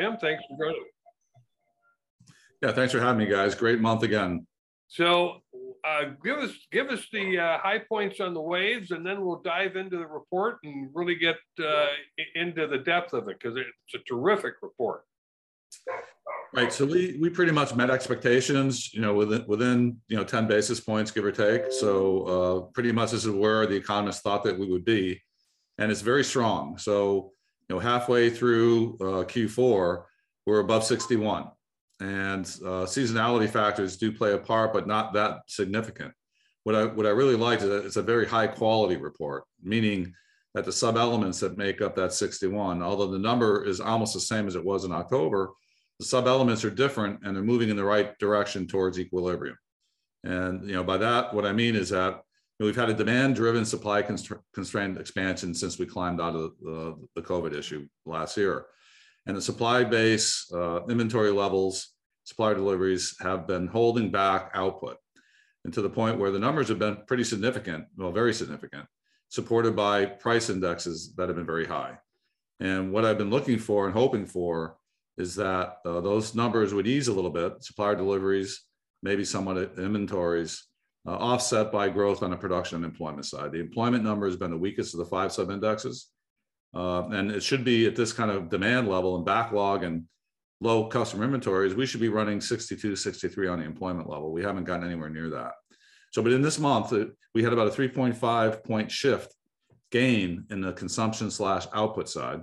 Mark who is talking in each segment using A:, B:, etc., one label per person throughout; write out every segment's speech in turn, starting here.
A: Tim, thanks for joining.
B: Yeah, thanks for having me, guys. Great month again.
A: So, uh, give us give us the uh, high points on the waves, and then we'll dive into the report and really get uh, into the depth of it because it's a terrific report.
B: Right. So we we pretty much met expectations. You know, within within you know ten basis points, give or take. So uh, pretty much this is where the economists thought that we would be, and it's very strong. So you know, halfway through uh, Q4, we're above 61 and uh, seasonality factors do play a part, but not that significant. What I what I really liked is that it's a very high quality report, meaning that the sub elements that make up that 61, although the number is almost the same as it was in October, the sub elements are different and they're moving in the right direction towards equilibrium. And you know, by that, what I mean is that know, we've had a demand-driven supply constrained expansion since we climbed out of the, the COVID issue last year. And the supply base, uh, inventory levels, supplier deliveries have been holding back output and to the point where the numbers have been pretty significant, well, very significant, supported by price indexes that have been very high. And what I've been looking for and hoping for is that uh, those numbers would ease a little bit, supplier deliveries, maybe somewhat inventories, uh, offset by growth on the production and employment side. The employment number has been the weakest of the five sub indexes. Uh, and it should be at this kind of demand level and backlog and low customer inventories, we should be running 62, 63 on the employment level. We haven't gotten anywhere near that. So, but in this month, we had about a 3.5 point shift gain in the consumption slash output side,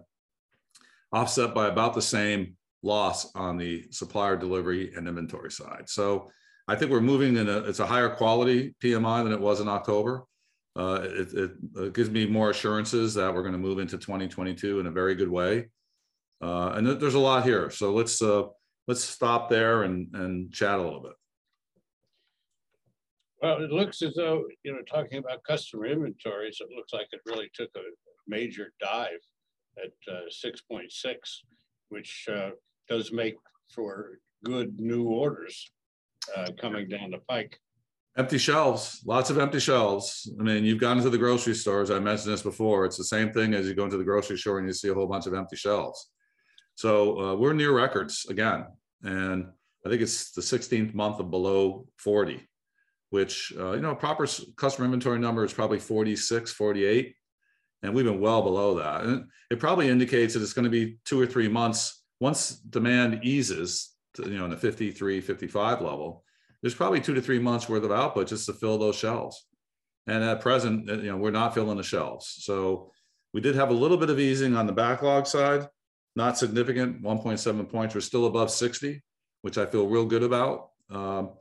B: offset by about the same loss on the supplier delivery and inventory side. So I think we're moving in a, it's a higher quality PMI than it was in October. Uh, it, it, it, gives me more assurances that we're going to move into 2022 in a very good way. Uh, and th- there's a lot here, so let's uh, let's stop there and and chat a little bit.
C: Well, it looks as though you know, talking about customer inventories, it looks like it really took a major dive at uh, 6.6, which uh, does make for good new orders uh, coming down the pike.
B: Empty shelves, lots of empty shelves. I mean, you've gone to the grocery stores. I mentioned this before. It's the same thing as you go into the grocery store and you see a whole bunch of empty shelves. So uh, we're near records again. And I think it's the 16th month of below 40, which, uh, you know, proper customer inventory number is probably 46, 48. And we've been well below that. And it probably indicates that it's going to be two or three months once demand eases, you know, in the 53, 55 level there's probably two to three months worth of output just to fill those shelves. And at present, uh, you know, we're not filling the shelves. So we did have a little bit of easing on the backlog side, not significant, 1.7 points. We're still above 60, which I feel real good about. Um,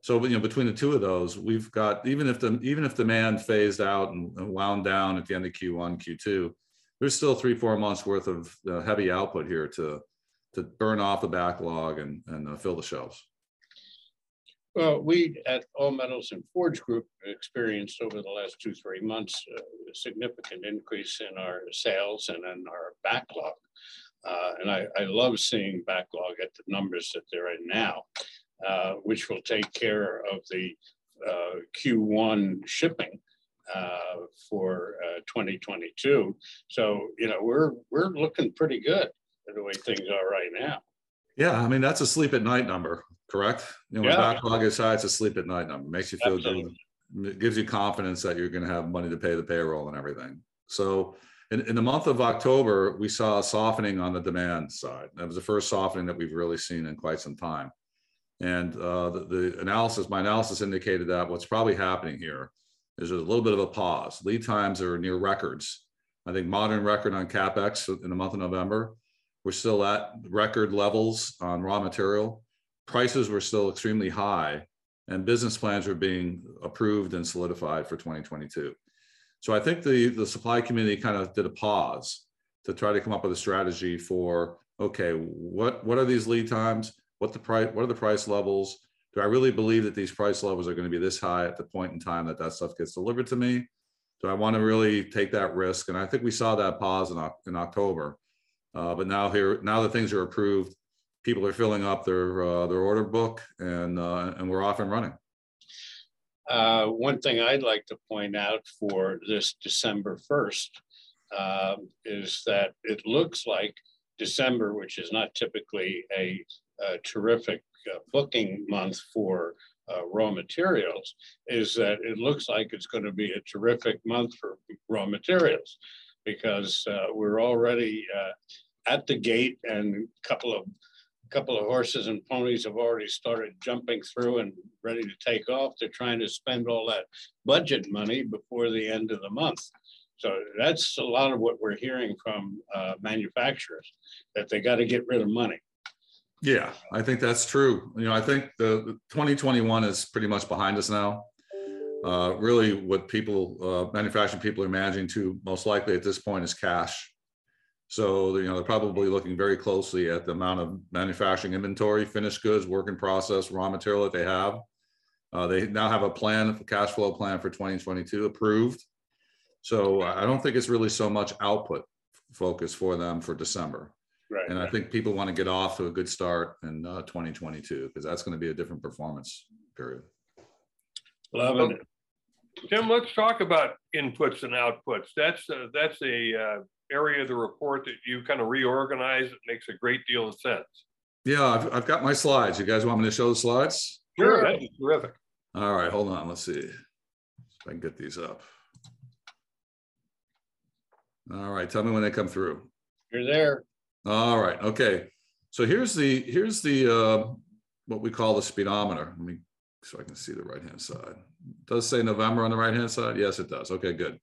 B: so you know, between the two of those, we've got even if the even if demand phased out and, wound down at the end of Q1, Q2, there's still three four months worth of uh, heavy output here to to burn off the backlog and and uh, fill the shelves.
C: Well, we at All Metals and Forge Group experienced over the last two, three months uh, a significant increase in our sales and in our backlog. Uh, and I, I, love seeing backlog at the numbers that they're at now, uh, which will take care of the uh, Q1 shipping uh, for uh, 2022. So, you know, we're, we're looking pretty good the way things are right now.
B: Yeah, I mean, that's a sleep at night number correct? You know, yeah. backlog is high, it's a sleep at night number. Makes you feel Absolutely. good. It gives you confidence that you're going to have money to pay the payroll and everything. So in, in the month of October, we saw a softening on the demand side. That was the first softening that we've really seen in quite some time. And uh, the, the analysis, my analysis indicated that what's probably happening here is there's a little bit of a pause. Lead times are near records. I think modern record on capex in the month of November. We're still at record levels on raw material prices were still extremely high and business plans were being approved and solidified for 2022. So I think the, the supply community kind of did a pause to try to come up with a strategy for, okay, what, what are these lead times? What the price, what are the price levels? Do I really believe that these price levels are going to be this high at the point in time that that stuff gets delivered to me? Do I want to really take that risk? And I think we saw that pause in, in October. Uh, but now here, now that things are approved, people are filling up their uh, their order book, and uh, and we're off and running.
C: Uh, one thing I'd like to point out for this December first um, is that it looks like December, which is not typically a, a terrific uh, booking month for uh, raw materials, is that it looks like it's going to be a terrific month for raw materials because uh, we're already uh, at the gate and a couple of couple of horses and ponies have already started jumping through and ready to take off. They're trying to spend all that budget money before the end of the month. So that's a lot of what we're hearing from uh, manufacturers that they got to get rid of money.
B: Yeah, I think that's true. You know, I think the, the 2021 is pretty much behind us now. Uh, really, what people, uh, manufacturing people are managing to most likely at this point is cash. So, you know, they're probably looking very closely at the amount of manufacturing inventory, finished goods, work in process, raw material that they have. Uh, they now have a plan, a cash flow plan for 2022 approved. So I don't think it's really so much output focus for them for December.
C: Right.
B: And I think people want to get off to a good start in uh, 2022 because that's going to be a different performance period.
C: Loving it.
A: Tim, let's talk about inputs and outputs. That's a, that's a uh, area of the report that you kind of reorganize. It makes a great deal of sense.
B: Yeah, I've, I've got my slides. You guys want me to show the slides?
A: Sure, that'd be terrific.
B: All right, hold on. Let's see if I can get these up. All right, tell me when they come through.
C: You're there.
B: All right, okay. So here's the here's the uh, what we call the speedometer. Let me so I can see the right hand side. Does say November on the right hand side? Yes, it does. Okay, good.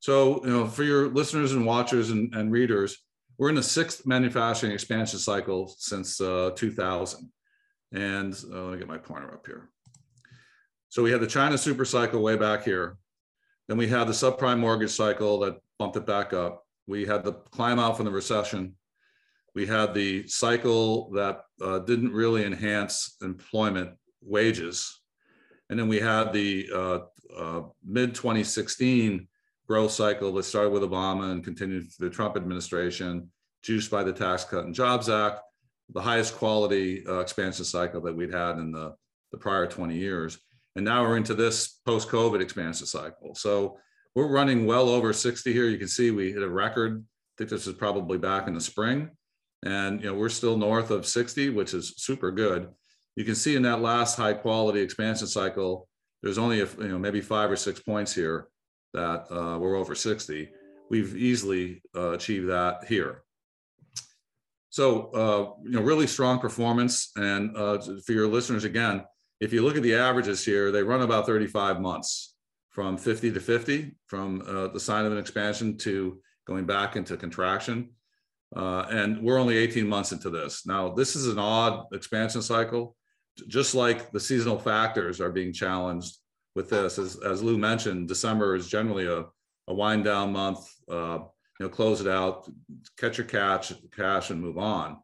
B: So you know, for your listeners and watchers and, and readers, we're in the sixth manufacturing expansion cycle since uh, 2000. And uh, let me get my pointer up here. So we had the China super cycle way back here. Then we had the subprime mortgage cycle that bumped it back up. We had the climb out from the recession. We had the cycle that uh, didn't really enhance employment wages. And then we had the uh, uh, mid 2016 growth cycle that started with Obama and continued through the Trump administration, juiced by the Tax Cut and Jobs Act, the highest quality uh, expansion cycle that we'd had in the, the prior 20 years. And now we're into this post COVID expansion cycle. So we're running well over 60 here. You can see we hit a record. I think this is probably back in the spring. And you know, we're still north of 60, which is super good. You can see in that last high quality expansion cycle, there's only a, you know maybe five or six points here that uh, we're over 60. We've easily uh, achieved that here. So uh, you know, really strong performance. And uh, for your listeners, again, if you look at the averages here, they run about 35 months from 50 to 50, from uh, the sign of an expansion to going back into contraction. Uh, and we're only 18 months into this. Now, this is an odd expansion cycle, just like the seasonal factors are being challenged with this. As, as Lou mentioned, December is generally a, a wind down month, uh, you know, close it out, catch your catch, cash and move on.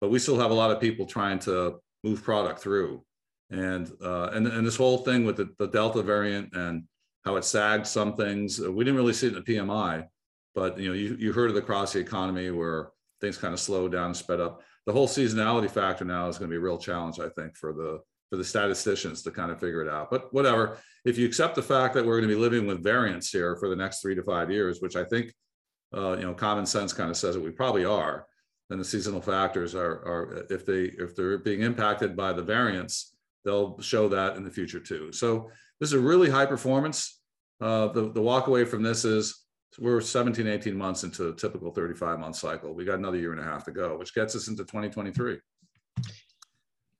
B: But we still have a lot of people trying to move product through. And, uh, and, and this whole thing with the, the Delta variant and how it sagged some things, we didn't really see it in the PMI, but you know, you, you heard of the across the economy where things kind of slowed down and sped up. The whole seasonality factor now is going to be a real challenge, I think, for the for the statisticians to kind of figure it out. But whatever, if you accept the fact that we're going to be living with variants here for the next three to five years, which I think, uh, you know, common sense kind of says that we probably are, then the seasonal factors are, are if they if they're being impacted by the variants, they'll show that in the future too. So this is a really high performance. Uh, the the walk away from this is we're 17, 18 months into a typical 35 month cycle. We got another year and a half to go, which gets us into 2023.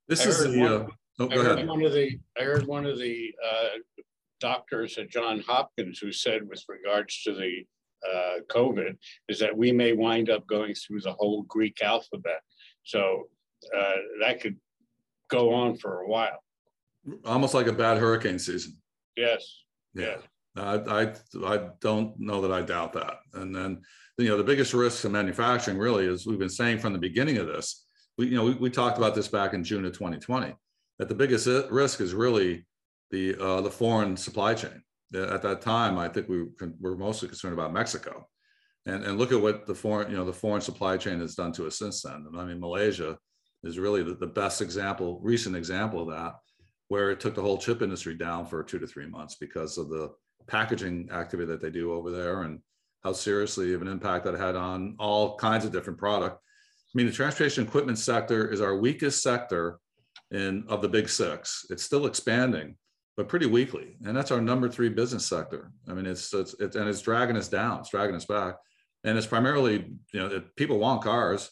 B: This
C: I
B: is the, uh, oh,
C: I heard
B: ahead.
C: one of the, I heard one of the uh, doctors at John Hopkins who said with regards to the uh, COVID is that we may wind up going through the whole Greek alphabet. So uh, that could go on for a while.
B: Almost like a bad hurricane season.
C: Yes,
B: Yeah. I, I, I don't know that I doubt that. And then, you know, the biggest risk in manufacturing really is we've been saying from the beginning of this, we, you know, we, we talked about this back in June of 2020, that the biggest risk is really the, uh, the foreign supply chain. At that time, I think we were- mostly concerned about Mexico. And, and look at what the foreign, you know, the foreign supply chain has done to us since then. I mean, Malaysia is really the, the best example, recent example of that, where it took the whole chip industry down for two to three months because of the packaging activity that they do over there and how seriously of an impact that had on all kinds of different product. I mean, the transportation equipment sector is our weakest sector in of the big six. It's still expanding, but pretty weakly. And that's our number three business sector. I mean, it's, it's, it's and it's dragging us down, it's dragging us back. And it's primarily, you know, people want cars,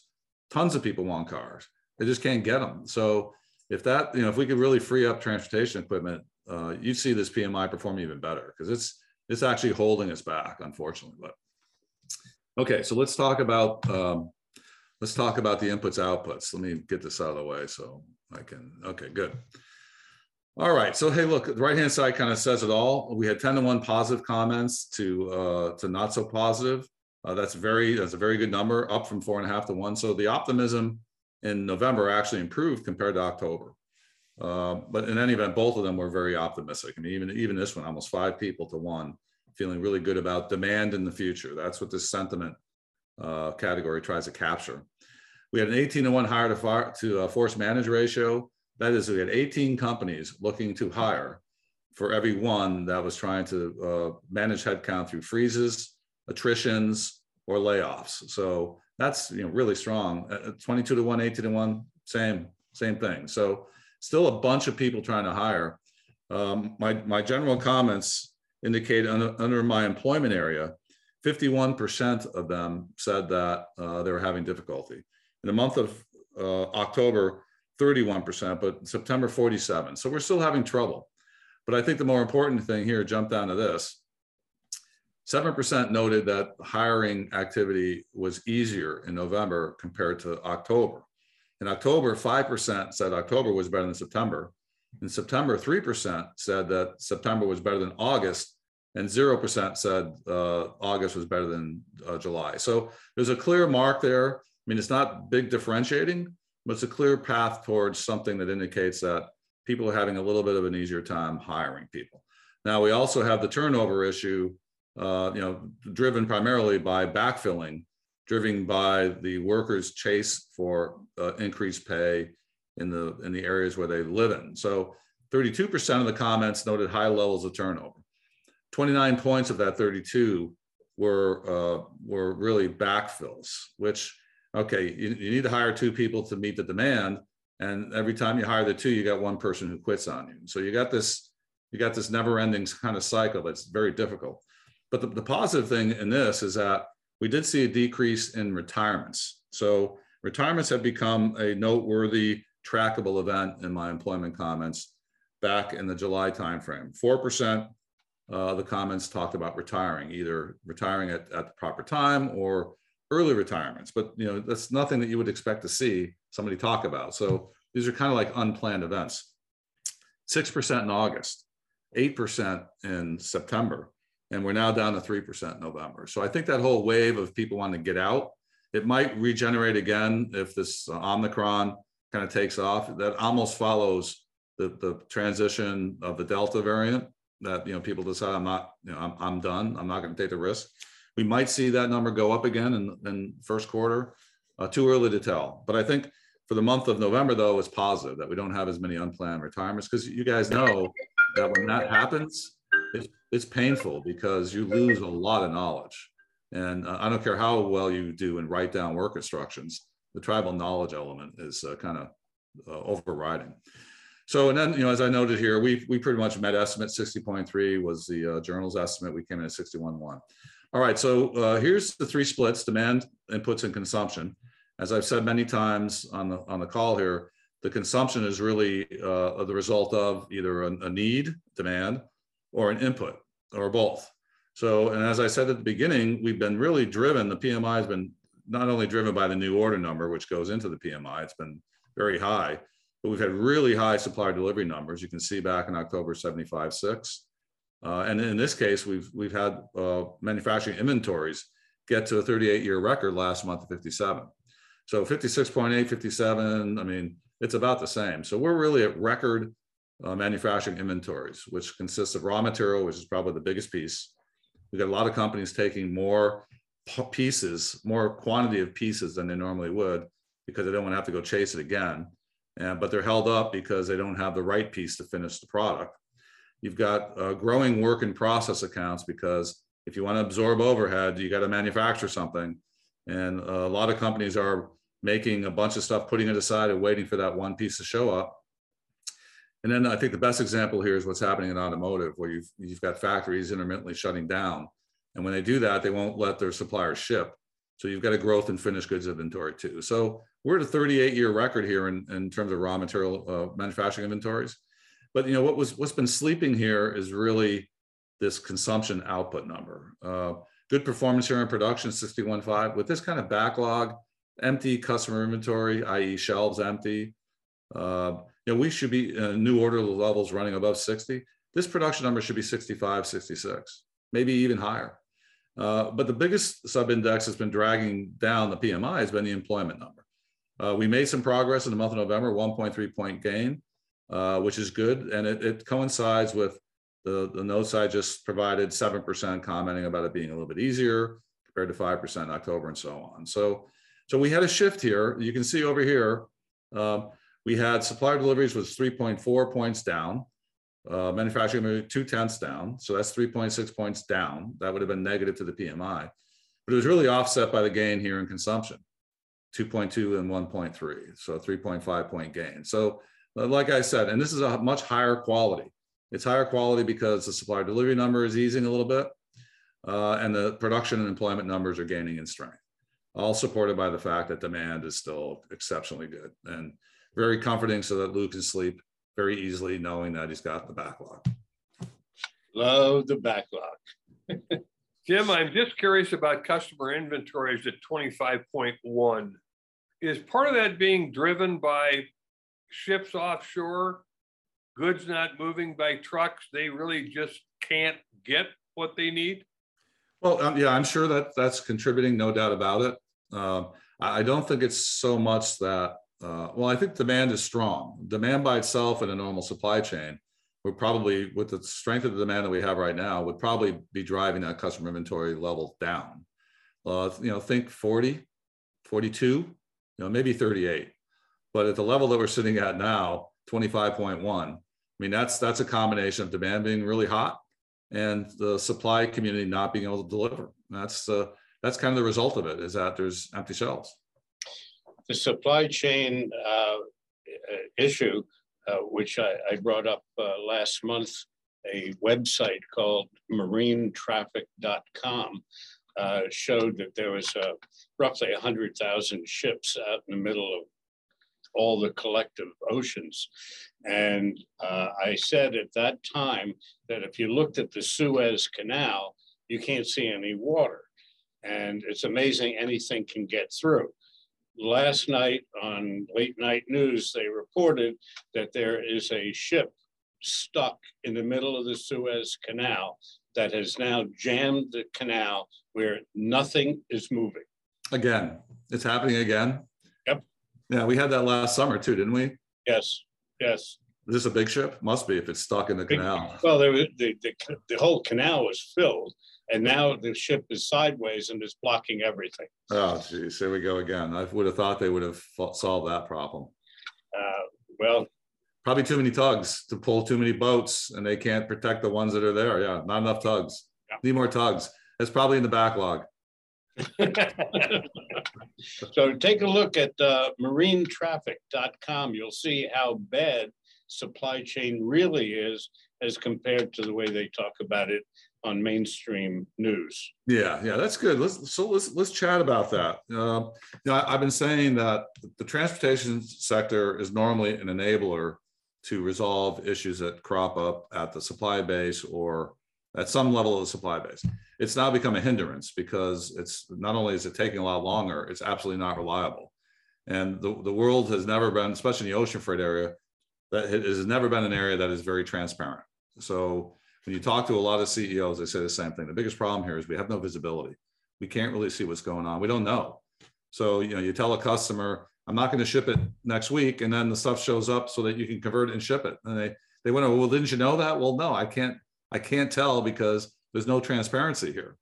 B: tons of people want cars. They just can't get them. So if that, you know, if we could really free up transportation equipment, uh, you see this PMI perform even better because it's it's actually holding us back, unfortunately. But okay, so let's talk about um, let's talk about the inputs outputs. Let me get this out of the way so I can. Okay, good. All right. So hey, look, the right hand side kind of says it all. We had ten to one positive comments to uh, to not so positive. Uh, that's very that's a very good number, up from four and a half to one. So the optimism in November actually improved compared to October. Uh, but in any event, both of them were very optimistic. I mean, even even this one, almost five people to one, feeling really good about demand in the future. That's what this sentiment uh, category tries to capture. We had an 18 to one hire to, to uh, force manage ratio. That is, we had 18 companies looking to hire for every one that was trying to uh, manage headcount through freezes, attritions, or layoffs. So that's you know really strong. 22 to 1, 18 to 1, same, same thing. So still a bunch of people trying to hire. Um, my, my general comments indicate under, under my employment area, 51% of them said that uh, they were having difficulty. In the month of uh, October, 31%, but September 47. So we're still having trouble. But I think the more important thing here, jump down to this. 7% noted that hiring activity was easier in November compared to October. In October, 5% said October was better than September. In September, 3% said that September was better than August, and 0% said uh, August was better than uh, July. So there's a clear mark there. I mean, it's not big differentiating, but it's a clear path towards something that indicates that people are having a little bit of an easier time hiring people. Now, we also have the turnover issue, uh, you know, driven primarily by backfilling driven by the workers' chase for uh, increased pay in the in the areas where they live in. So 32% of the comments noted high levels of turnover. 29 points of that 32 were uh, were really backfills, which okay, you, you need to hire two people to meet the demand, and every time you hire the two, you got one person who quits on you. So you got this you got this never-ending kind of cycle that's very difficult. But the, the positive thing in this is that we did see a decrease in retirements. So retirements have become a noteworthy trackable event in my employment comments back in the July timeframe. 4% uh, the comments talked about retiring, either retiring at, at the proper time or early retirements. But you know, that's nothing that you would expect to see somebody talk about. So these are kind of like unplanned events. 6% in August, 8% in September, and we're now down to 3% in November. So I think that whole wave of people wanting to get out, it might regenerate again if this uh, Omicron kind of takes off. That almost follows the, the transition of the Delta variant that, you know, people decide I'm not, you know, I'm, I'm done. I'm not going to take the risk. We might see that number go up again in, in first quarter. Uh, too early to tell. But I think for the month of November, though, it's positive that we don't have as many unplanned retirements because you guys know that when that happens, it's, it's painful because you lose a lot of knowledge. And uh, I don't care how well you do and write down work instructions, the tribal knowledge element is uh, kind of uh, overriding. So, and then, you know, as I noted here, we we pretty much met estimate 60.3 was the uh, journal's estimate. We came in at 61.1. All right, so uh, here's the three splits, demand, inputs, and consumption. As I've said many times on the, on the call here, the consumption is really uh, the result of either a, a need, demand, or an input or both. So, and as I said at the beginning, we've been really driven, the PMI has been not only driven by the new order number, which goes into the PMI, it's been very high, but we've had really high supply delivery numbers. You can see back in October 75.6. Uh, and in this case, we've, we've had uh, manufacturing inventories get to a 38 year record last month of 57. So 56.8, 57, I mean, it's about the same. So we're really at record uh, manufacturing inventories, which consists of raw material, which is probably the biggest piece. We've got a lot of companies taking more pieces, more quantity of pieces than they normally would because they don't want to have to go chase it again. And, but they're held up because they don't have the right piece to finish the product. You've got uh, growing work in process accounts because if you want to absorb overhead, you got to manufacture something. And a lot of companies are making a bunch of stuff, putting it aside and waiting for that one piece to show up. And then I think the best example here is what's happening in automotive, where you've, you've got factories intermittently shutting down. And when they do that, they won't let their suppliers ship. So you've got a growth in finished goods inventory too. So we're at a 38 year record here in, in terms of raw material uh, manufacturing inventories. But you know what was what's been sleeping here is really this consumption output number. Uh, good performance here in production, 61.5. With this kind of backlog, empty customer inventory, i.e. shelves empty, uh, you know, we should be uh, new order levels running above 60. This production number should be 65, 66, maybe even higher. Uh, but the biggest sub-index that's been dragging down the PMI has been the employment number. Uh, we made some progress in the month of November, 1.3 point gain, uh, which is good. And it, it coincides with the, the notes I just provided, 7% commenting about it being a little bit easier compared to 5% in October and so on. So, so we had a shift here. You can see over here, um, we had supplier deliveries was 3.4 points down. Uh, manufacturing moved two tenths down. So that's 3.6 points down. That would have been negative to the PMI. But it was really offset by the gain here in consumption, 2.2 and 1.3. So 3.5 point gain. So like I said, and this is a much higher quality. It's higher quality because the supplier delivery number is easing a little bit, uh, and the production and employment numbers are gaining in strength, all supported by the fact that demand is still exceptionally good and very comforting so that Lou can sleep very easily knowing that he's got the backlog.
C: Love the backlog.
A: Jim, I'm just curious about customer inventories at 25.1. Is part of that being driven by ships offshore goods not moving by trucks, they really just can't get what they need?
B: Well, um, yeah, I'm sure that that's contributing, no doubt about it. Uh, I don't think it's so much that, uh, well, I think demand is strong. Demand by itself in a normal supply chain would probably, with the strength of the demand that we have right now, would probably be driving that customer inventory level down. Uh, you know, think 40, 42, you know, maybe 38. But at the level that we're sitting at now, 25.1, I mean, that's that's a combination of demand being really hot and the supply community not being able to deliver. That's uh, that's kind of the result of it is that there's empty shelves.
C: The supply chain uh, issue, uh, which I, I, brought up uh, last month, a website called marinetraffic.com uh, showed that there was uh, roughly 100,000 ships out in the middle of all the collective oceans. And uh, I said at that time that if you looked at the Suez Canal, you can't see any water. And it's amazing anything can get through. Last night on late night news, they reported that there is a ship stuck in the middle of the Suez Canal that has now jammed the canal where nothing is moving.
B: Again, it's happening again. Yeah, we had that last summer too, didn't we?
C: Yes. Yes.
B: Is this a big ship? Must be if it's stuck in the
C: Big-
B: canal.
C: Well, there was, the, the, the whole canal was filled and now the ship is sideways and is blocking everything.
B: Oh, geez, here we go again. I would have thought they would have solved that problem.
C: Uh, well,
B: Probably too many tugs to pull too many boats and they can't protect the ones that are there. Yeah, not enough tugs.
C: Yeah.
B: Need more tugs. That's probably in the backlog.
C: so take a look at uh, marinetraffic.com. You'll see how bad supply chain really is as compared to the way they talk about it on mainstream news.
B: Yeah, yeah, that's good. Let's so let's let's chat about that. Um, you know, I, I've been saying that the transportation sector is normally an enabler to resolve issues that crop up at the supply base or at some level of the supply base. It's now become a hindrance because it's not only is it taking a lot longer, it's absolutely not reliable. And the, the world has never been, especially in the ocean freight area, that has never been an area that is very transparent. So when you talk to a lot of CEOs, they say the same thing. The biggest problem here is we have no visibility. We can't really see what's going on. We don't know. So you know, you tell a customer, "I'm not going to ship it next week," and then the stuff shows up so that you can convert it and ship it. And they they went, "Well, didn't you know that?" Well, no, I can't. I can't tell because there's no transparency here.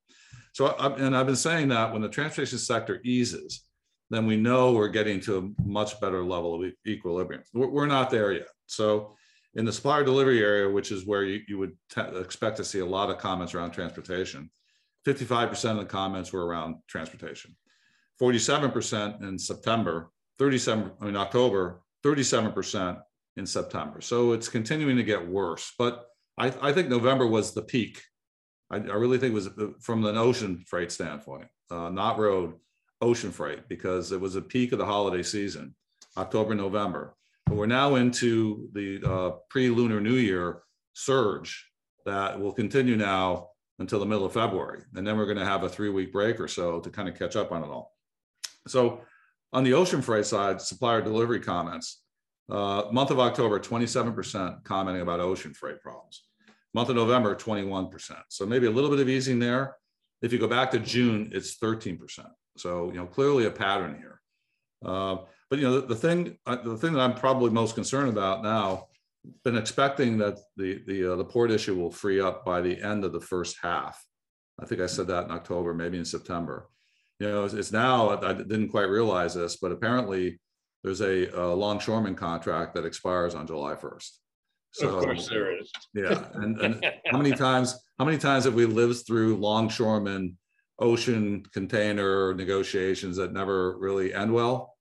B: So, and I've been saying that when the transportation sector eases, then we know we're getting to a much better level of equilibrium. We're, not there yet. So in the supplier delivery area, which is where you, you would expect to see a lot of comments around transportation, 55% of the comments were around transportation. forty-seven percent in September, thirty-seven, I mean, October, thirty-seven percent in September. So it's continuing to get worse, but I, I think November was the peak. I, I really think it was from an ocean freight standpoint, uh, not road, ocean freight, because it was a peak of the holiday season, October, November. But we're now into the uh, pre-lunar New Year surge that will continue now until the middle of February. And then we're going to have a three-week break or so to kind of catch up on it all. So on the ocean freight side, supplier delivery comments, uh, month of October, 27% commenting about ocean freight problems. Month of November, 21%. So maybe a little bit of easing there. If you go back to June, it's 13%. So, you know, clearly a pattern here. Uh, but, you know, the, the thing, uh, the thing that I'm probably most concerned about now, been expecting that the, the, uh, the port issue will free up by the end of the first half. I think I said that in October, maybe in September. You know, it's, it's now, I didn't quite realize this, but apparently there's a, a longshoreman contract that expires on July 1st.
C: Of course there is.
B: Yeah, and, and how many times, how many times have we lived through longshoreman ocean container negotiations that never really end well?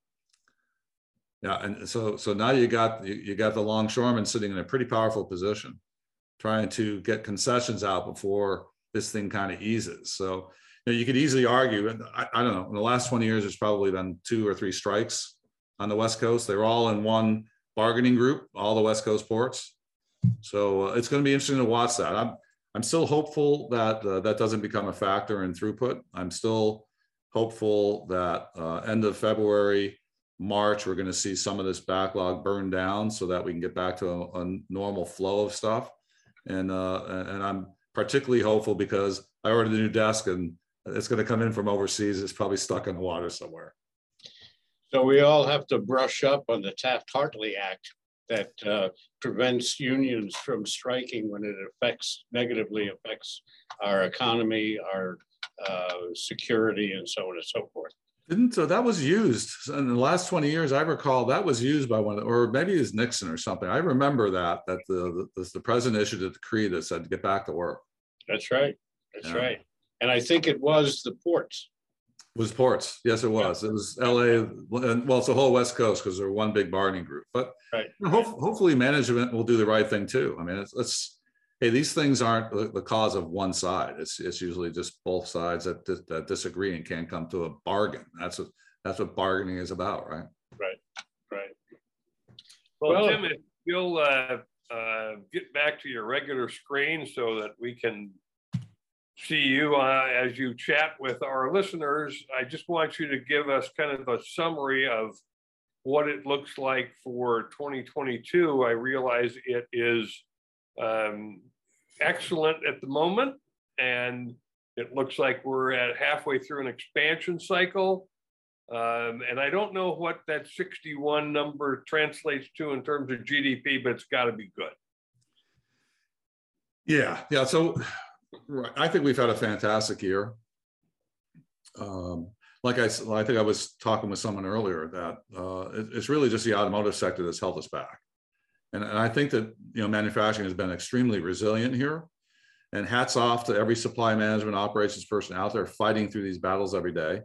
B: Yeah, and so so now you got you, you got the longshoreman sitting in a pretty powerful position, trying to get concessions out before this thing kind of eases. So you, know, you could easily argue, and I, I don't know, in the last 20 years, there's probably been two or three strikes on the West Coast. They were all in one bargaining group, all the West Coast ports. So uh, it's going to be interesting to watch that. I'm I'm still hopeful that uh, that doesn't become a factor in throughput. I'm still hopeful that uh, end of February, March, we're going to see some of this backlog burn down so that we can get back to a, a normal flow of stuff. And uh, and I'm particularly hopeful because I ordered a new desk and it's going to come in from overseas. It's probably stuck in the water somewhere.
C: So we all have to brush up on the Taft-Hartley Act that uh, prevents unions from striking when it affects, negatively affects our economy, our uh, security, and so on and so forth.
B: Didn't so that was used in the last 20 years? I recall that was used by one, or maybe it was Nixon or something. I remember that that the the, the president issued a decree that said get back to work.
C: That's right. That's yeah. right. And I think it was the ports
B: was ports. Yes, it was. It was LA. And well, it's the whole West Coast because they're one big bargaining group. But
C: right.
B: ho- hopefully, management will do the right thing too. I mean, it's, it's hey, these things aren't the, the, cause of one side. It's it's usually just both sides that that disagree and can't come to a bargain. That's what that's what bargaining is about, right?
C: Right. Right.
A: Well, well Tim, if you'll uh, uh, get back to your regular screen so that we can see you uh, as you chat with our listeners. I just want you to give us kind of a summary of what it looks like for 2022. I realize it is um, excellent at the moment, and it looks like we're at halfway through an expansion cycle. Um, and I don't know what that 61 number translates to in terms of GDP, but it's got to be good.
B: Yeah, yeah. So Right. I think we've had a fantastic year. Um, like I, I think I was talking with someone earlier that uh, it, it's really just the automotive sector that's held us back. And, and I think that, you know, manufacturing has been extremely resilient here and hats off to every supply management operations person out there fighting through these battles every day.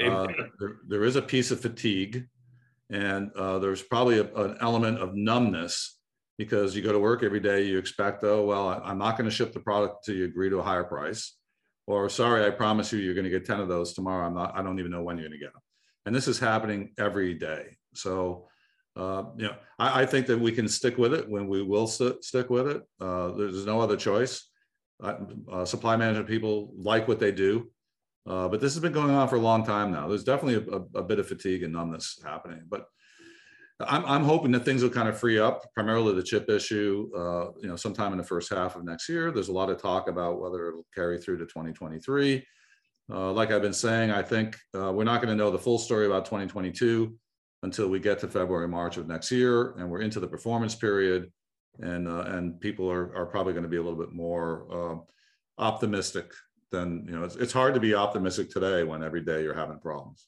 B: Uh, there, there is a piece of fatigue and uh, there's probably a, an element of numbness because you go to work every day, you expect, oh, well, I'm not going to ship the product till you agree to a higher price. Or sorry, I promise you, you're going to get 10 of those tomorrow. I'm not, I don't even know when you're going to get them. And this is happening every day. So, uh, you know, I, I, think that we can stick with it when we will st- stick with it. Uh, there's no other choice. Uh supply management people like what they do. Uh, but this has been going on for a long time now. There's definitely a, a, a bit of fatigue and numbness happening. But I'm, I'm hoping that things will kind of free up, primarily the chip issue, uh, you know, sometime in the first half of next year. There's a lot of talk about whether it'll carry through to 2023. Uh, like I've been saying, I think uh, we're not going to know the full story about 2022 until we get to February, March of next year, and we're into the performance period, and uh, and people are are probably going to be a little bit more uh, optimistic than you know. It's, it's hard to be optimistic today when every day you're having problems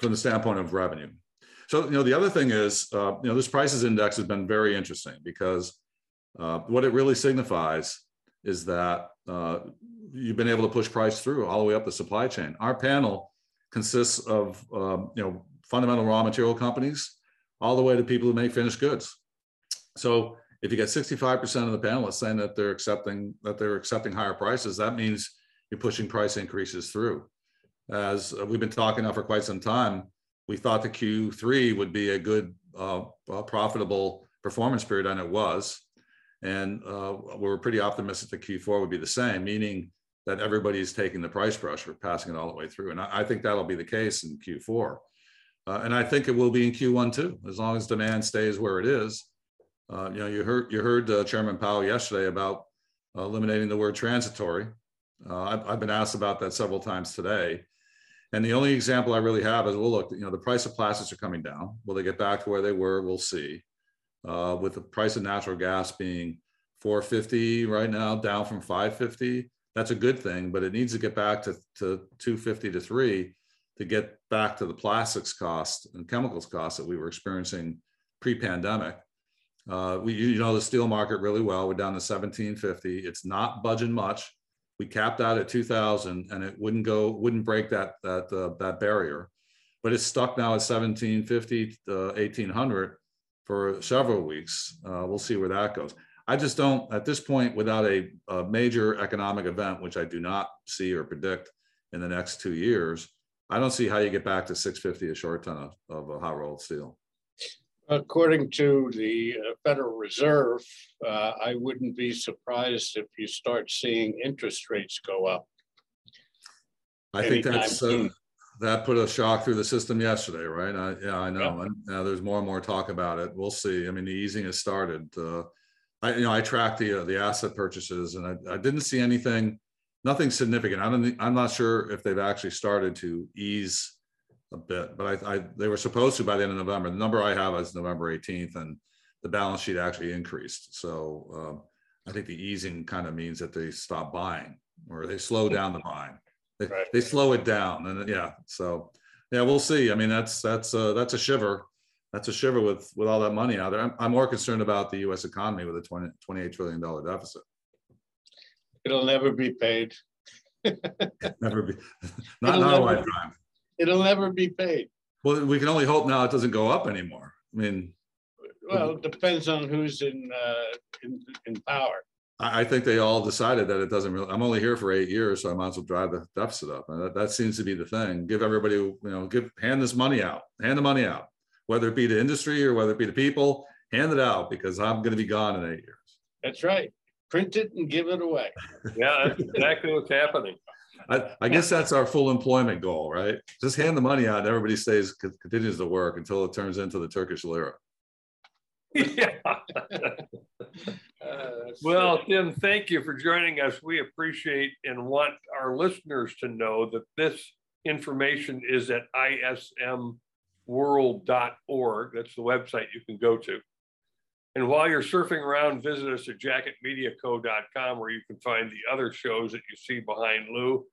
B: from the standpoint of revenue. So, you know, the other thing is, uh, you know, this prices index has been very interesting because uh, what it really signifies is that uh, you've been able to push price through all the way up the supply chain. Our panel consists of, um, you know, fundamental raw material companies all the way to people who make finished goods. So if you get sixty-five percent of the panelists saying that they're accepting, that they're accepting higher prices, that means you're pushing price increases through. As we've been talking now for quite some time, we thought the Q3 would be a good, uh, uh, profitable performance period, and it was. And uh, we were pretty optimistic that Q4 would be the same, meaning that everybody's taking the price pressure, passing it all the way through. And I, I think that'll be the case in Q4. Uh, and I think it will be in Q1 too, as long as demand stays where it is. Uh, you know, you heard you heard uh, Chairman Powell yesterday about eliminating the word transitory. Uh, I've, I've been asked about that several times today. And the only example I really have is, well, look, you know, the price of plastics are coming down. Will they get back to where they were? We'll see. Uh, with the price of natural gas being 450 right now, down from 550, that's a good thing, but it needs to get back to, to 250 to three to get back to the plastics cost and chemicals cost that we were experiencing pre-pandemic. Uh, we, you know, the steel market really well. We're down to 1750. It's not budging much. We capped out at 2000 and it wouldn't go, wouldn't break that, that, uh, that barrier, but it's stuck now at 1750 to 1800 for several weeks. Uh, we'll see where that goes. I just don't, at this point, without a, a major economic event, which I do not see or predict in the next two years, I don't see how you get back to 650 a short ton of, of a hot rolled steel.
C: According to the uh, Federal Reserve, uh, I wouldn't be surprised if you start seeing interest rates go up.
B: I think that's, uh, that put a shock through the system yesterday, right? I, yeah, I know. And uh, there's more and more talk about it. We'll see. I mean, the easing has started. Uh, I, you know, I tracked the, uh, the asset purchases and I, I didn't see anything, nothing significant. I don't, I'm not sure if they've actually started to ease a bit, but I, I, they were supposed to by the end of November. The number I have is November 18th and the balance sheet actually increased. So um, I think the easing kind of means that they stop buying or they slow down the buying. They,
C: Right.
B: they slow it down and yeah, so yeah, we'll see. I mean, that's, that's, uh, that's a shiver. That's a shiver with, with all that money out there. I'm, I'm more concerned about the US economy with a 20, 28 trillion dollar deficit.
C: It'll never be paid.
B: Never be, not
C: It'll
B: our
C: never-
B: lifetime.
C: It'll never be paid.
B: Well, we can only hope now it doesn't go up anymore. I mean,
C: Well, it depends on who's in, uh, in, in power.
B: I, I think they all decided that it doesn't really, I'm only here for eight years, so I might as well drive the deficit up. And that, that seems to be the thing. Give everybody, you know, give, hand this money out, hand the money out. Whether it be to industry or whether it be to people, hand it out because I'm gonna be gone in eight years.
C: That's right. Print it and give it away.
A: Yeah, that's exactly what's happening.
B: I, I guess that's our full employment goal, right? Just hand the money out and everybody stays, continues to work until it turns into the Turkish lira.
A: Yeah.
C: Uh,
A: Well, Tim, thank you for joining us. We appreciate and want our listeners to know that this information is at ismworld.org. That's the website you can go to. And while you're surfing around, visit us at jacketmediaco.com where you can find the other shows that you see behind Lou.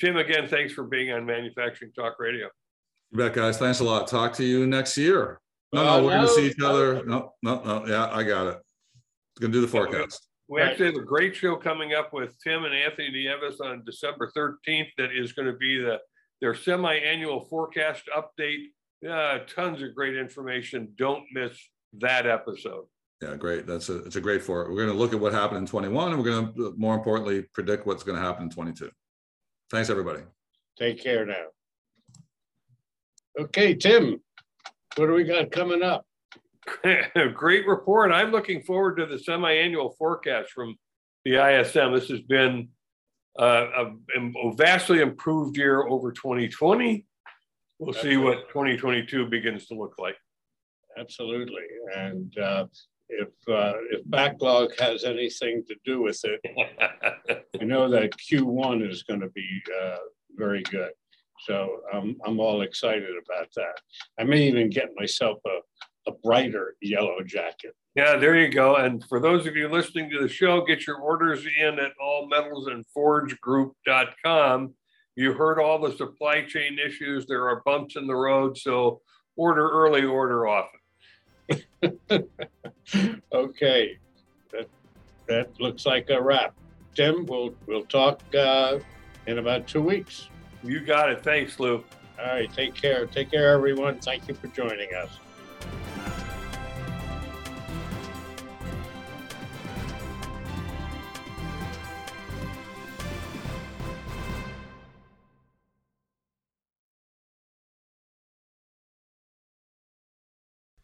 A: Tim, again, thanks for being on Manufacturing Talk Radio.
B: You bet, guys. Thanks a lot. Talk to you next year. No,
C: Uh,
B: no, we're gonna see each other. No, no, no. Yeah, I got it. Gonna do the forecast.
A: We actually have a great show coming up with Tim and Anthony Nieves on December thirteenth. That is going to be the their semi-annual forecast update. Yeah, tons of great information. Don't miss that episode.
B: Yeah, great. That's a, it's a great for it. We're gonna look at what happened in twenty-one and we're gonna, uh, more importantly, predict what's gonna happen in twenty-two. Thanks, everybody.
C: Take care now. Okay, Tim, what do we got coming up?
A: great report. I'm looking forward to the semi-annual forecast from the ISM. This has been uh, a, a vastly improved year over 2020. We'll see what 2022 begins to look like.
C: Absolutely. And uh, if, uh, if backlog has anything to do with it, I know that Q1 is going to be uh, very good. So I'm, I'm all excited about that. I may even get myself a, a brighter yellow jacket.
A: Yeah, there you go. And for those of you listening to the show, get your orders in at allmetalsandforgegroup.com. You heard all the supply chain issues. There are bumps in the road. So order early, order often.
C: Okay, that, that looks like a wrap. Tim, we'll, we'll talk uh, in about two weeks.
A: You got it. Thanks, Lou.
C: All right, take care. Take care, everyone. Thank you for joining us.